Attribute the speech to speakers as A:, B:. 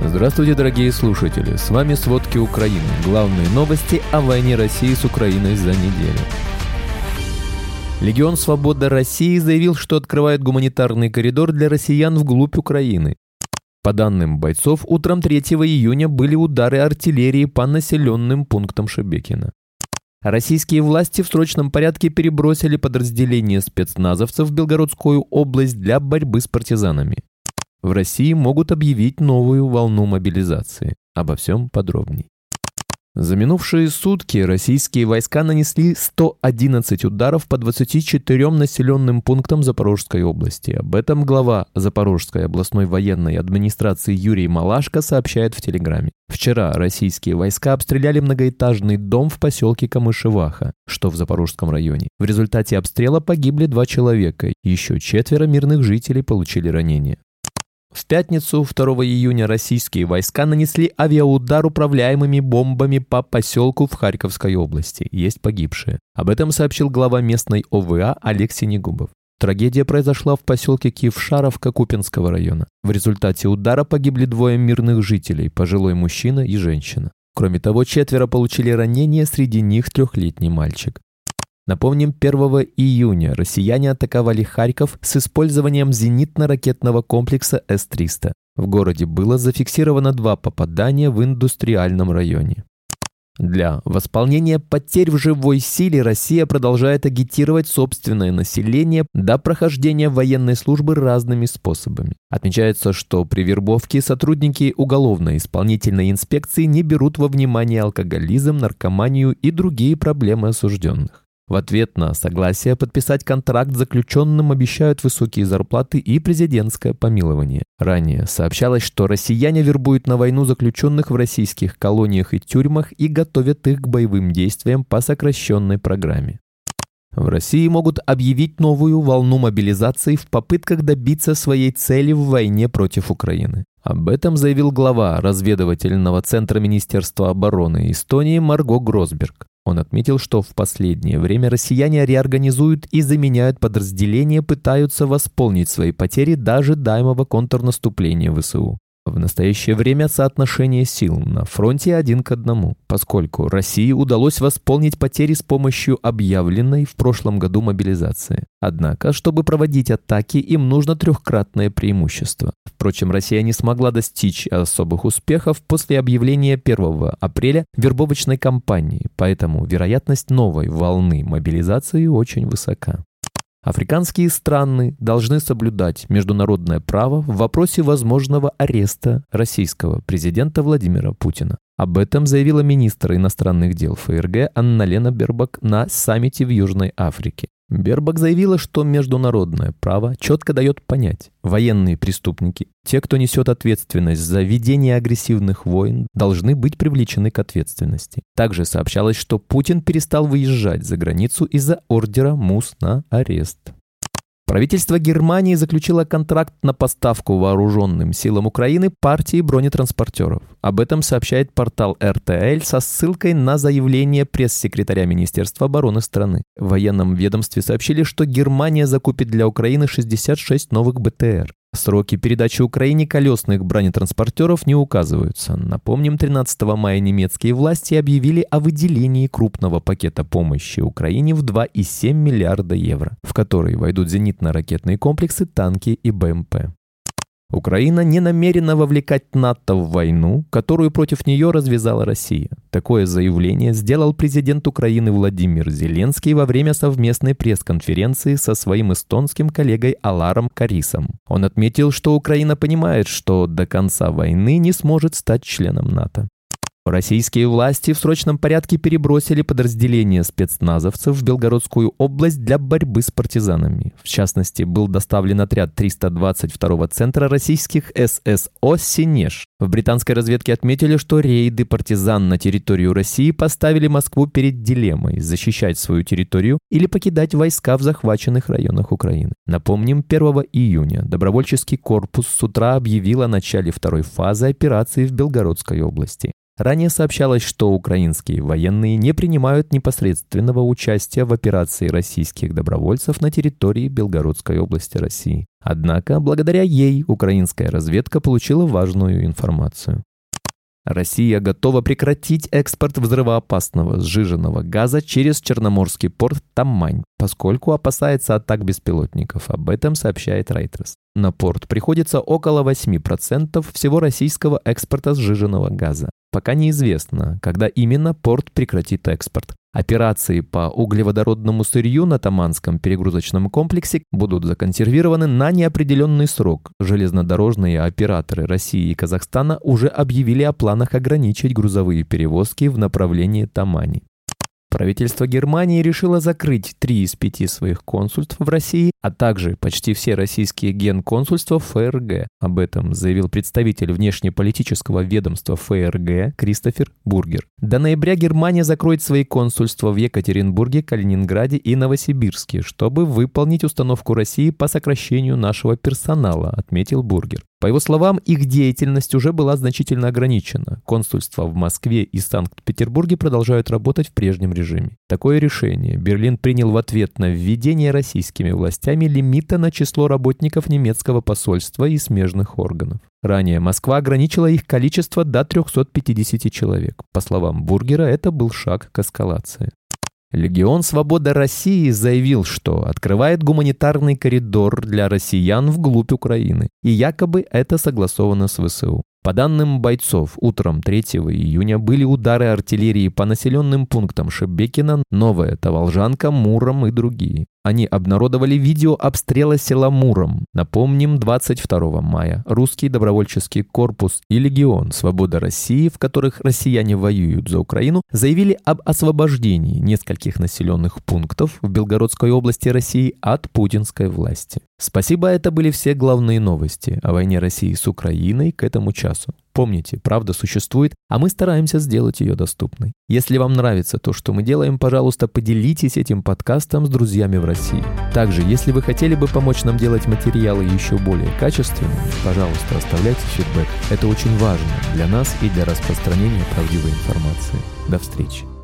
A: Здравствуйте, дорогие слушатели! С вами «Сводки Украины». Главные новости о войне России с Украиной за неделю. Легион «Свобода России» заявил, что открывает гуманитарный коридор для россиян вглубь Украины. По данным бойцов, утром 3 июня были удары артиллерии по населенным пунктам Шебекина. Российские власти в срочном порядке перебросили подразделения спецназовцев в Белгородскую область для борьбы с партизанами. В России могут объявить новую волну мобилизации. Обо всем подробней. За минувшие сутки российские войска нанесли 111 ударов по 24 населенным пунктам Запорожской области. Об этом глава Запорожской областной военной администрации Юрий Малашко сообщает в Телеграме. Вчера российские войска обстреляли многоэтажный дом в поселке Камышеваха, что в Запорожском районе. В результате обстрела погибли два человека, еще четверо мирных жителей получили ранения. В пятницу 2 июня российские войска нанесли авиаудар управляемыми бомбами по поселку в Харьковской области. Есть погибшие. Об этом сообщил глава местной ОВА Олег Синегубов. Трагедия произошла в поселке Киевшаровка Купинского района. В результате удара погибли двое мирных жителей, пожилой мужчина и женщина. Кроме того, четверо получили ранения, среди них трехлетний мальчик. Напомним, 1 июня россияне атаковали Харьков с использованием зенитно-ракетного комплекса С-300. В городе было зафиксировано два попадания в индустриальном районе. Для восполнения потерь в живой силе Россия продолжает агитировать собственное население до прохождения военной службы разными способами. Отмечается, что при вербовке сотрудники уголовно-исполнительной инспекции не берут во внимание алкоголизм, наркоманию и другие проблемы осужденных. В ответ на согласие подписать контракт заключенным обещают высокие зарплаты и президентское помилование. Ранее сообщалось, что россияне вербуют на войну заключенных в российских колониях и тюрьмах и готовят их к боевым действиям по сокращенной программе. В России могут объявить новую волну мобилизации в попытках добиться своей цели в войне против Украины. Об этом заявил глава разведывательного центра Министерства обороны Эстонии Марго Гросберг. Он отметил, что в последнее время россияне реорганизуют и заменяют подразделения, пытаются восполнить свои потери даже даймого контрнаступления ВСУ. В настоящее время соотношение сил на фронте один к одному, поскольку России удалось восполнить потери с помощью объявленной в прошлом году мобилизации. Однако, чтобы проводить атаки, им нужно трехкратное преимущество. Впрочем, Россия не смогла достичь особых успехов после объявления 1 апреля вербовочной кампании, поэтому вероятность новой волны мобилизации очень высока. Африканские страны должны соблюдать международное право в вопросе возможного ареста российского президента Владимира Путина. Об этом заявила министр иностранных дел ФРГ Анна-Лена Бербак на саммите в Южной Африке. Бербак заявила, что международное право четко дает понять, военные преступники, те, кто несет ответственность за ведение агрессивных войн, должны быть привлечены к ответственности. Также сообщалось, что Путин перестал выезжать за границу из-за ордера МУС на арест. Правительство Германии заключило контракт на поставку вооруженным силам Украины партии бронетранспортеров. Об этом сообщает портал РТЛ со ссылкой на заявление пресс-секретаря Министерства обороны страны. В военном ведомстве сообщили, что Германия закупит для Украины 66 новых БТР. Сроки передачи Украине колесных бронетранспортеров не указываются. Напомним, 13 мая немецкие власти объявили о выделении крупного пакета помощи Украине в 2,7 миллиарда евро, в который войдут зенитно-ракетные комплексы, танки и БМП. Украина не намерена вовлекать НАТО в войну, которую против нее развязала Россия. Такое заявление сделал президент Украины Владимир Зеленский во время совместной пресс-конференции со своим эстонским коллегой Аларом Карисом. Он отметил, что Украина понимает, что до конца войны не сможет стать членом НАТО. Российские власти в срочном порядке перебросили подразделения спецназовцев в Белгородскую область для борьбы с партизанами. В частности, был доставлен отряд 322-го центра российских ССО «Синеж». В британской разведке отметили, что рейды партизан на территорию России поставили Москву перед дилеммой – защищать свою территорию или покидать войска в захваченных районах Украины. Напомним, 1 июня добровольческий корпус с утра объявил о начале второй фазы операции в Белгородской области. Ранее сообщалось, что украинские военные не принимают непосредственного участия в операции российских добровольцев на территории Белгородской области России. Однако, благодаря ей, украинская разведка получила важную информацию. Россия готова прекратить экспорт взрывоопасного сжиженного газа через Черноморский порт Тамань, поскольку опасается атак беспилотников. Об этом сообщает Reuters. На порт приходится около 8% всего российского экспорта сжиженного газа. Пока неизвестно, когда именно порт прекратит экспорт. Операции по углеводородному сырью на Таманском перегрузочном комплексе будут законсервированы на неопределенный срок. Железнодорожные операторы России и Казахстана уже объявили о планах ограничить грузовые перевозки в направлении Тамани. Правительство Германии решило закрыть три из пяти своих консульств в России, а также почти все российские генконсульства ФРГ. Об этом заявил представитель внешнеполитического ведомства ФРГ Кристофер Бургер. До ноября Германия закроет свои консульства в Екатеринбурге, Калининграде и Новосибирске, чтобы выполнить установку России по сокращению нашего персонала, отметил Бургер. По его словам, их деятельность уже была значительно ограничена. Консульства в Москве и Санкт-Петербурге продолжают работать в прежнем режиме. Такое решение Берлин принял в ответ на введение российскими властями лимита на число работников немецкого посольства и смежных органов. Ранее Москва ограничила их количество до 350 человек. По словам Бургера, это был шаг к эскалации. Легион «Свобода России» заявил, что открывает гуманитарный коридор для россиян вглубь Украины, и якобы это согласовано с ВСУ. По данным бойцов, утром 3 июня были удары артиллерии по населенным пунктам Шебекина, Новая Таволжанка, Муром и другие. Они обнародовали видео обстрела села Муром. Напомним, 22 мая русский добровольческий корпус и Легион Свобода России, в которых россияне воюют за Украину, заявили об освобождении нескольких населенных пунктов в Белгородской области России от путинской власти. Спасибо, это были все главные новости о войне России с Украиной к этому часу. Помните, правда существует, а мы стараемся сделать ее доступной. Если вам нравится то, что мы делаем, пожалуйста, поделитесь этим подкастом с друзьями в России. Также, если вы хотели бы помочь нам делать материалы еще более качественными, пожалуйста, оставляйте фидбэк. Это очень важно для нас и для распространения правдивой информации. До встречи.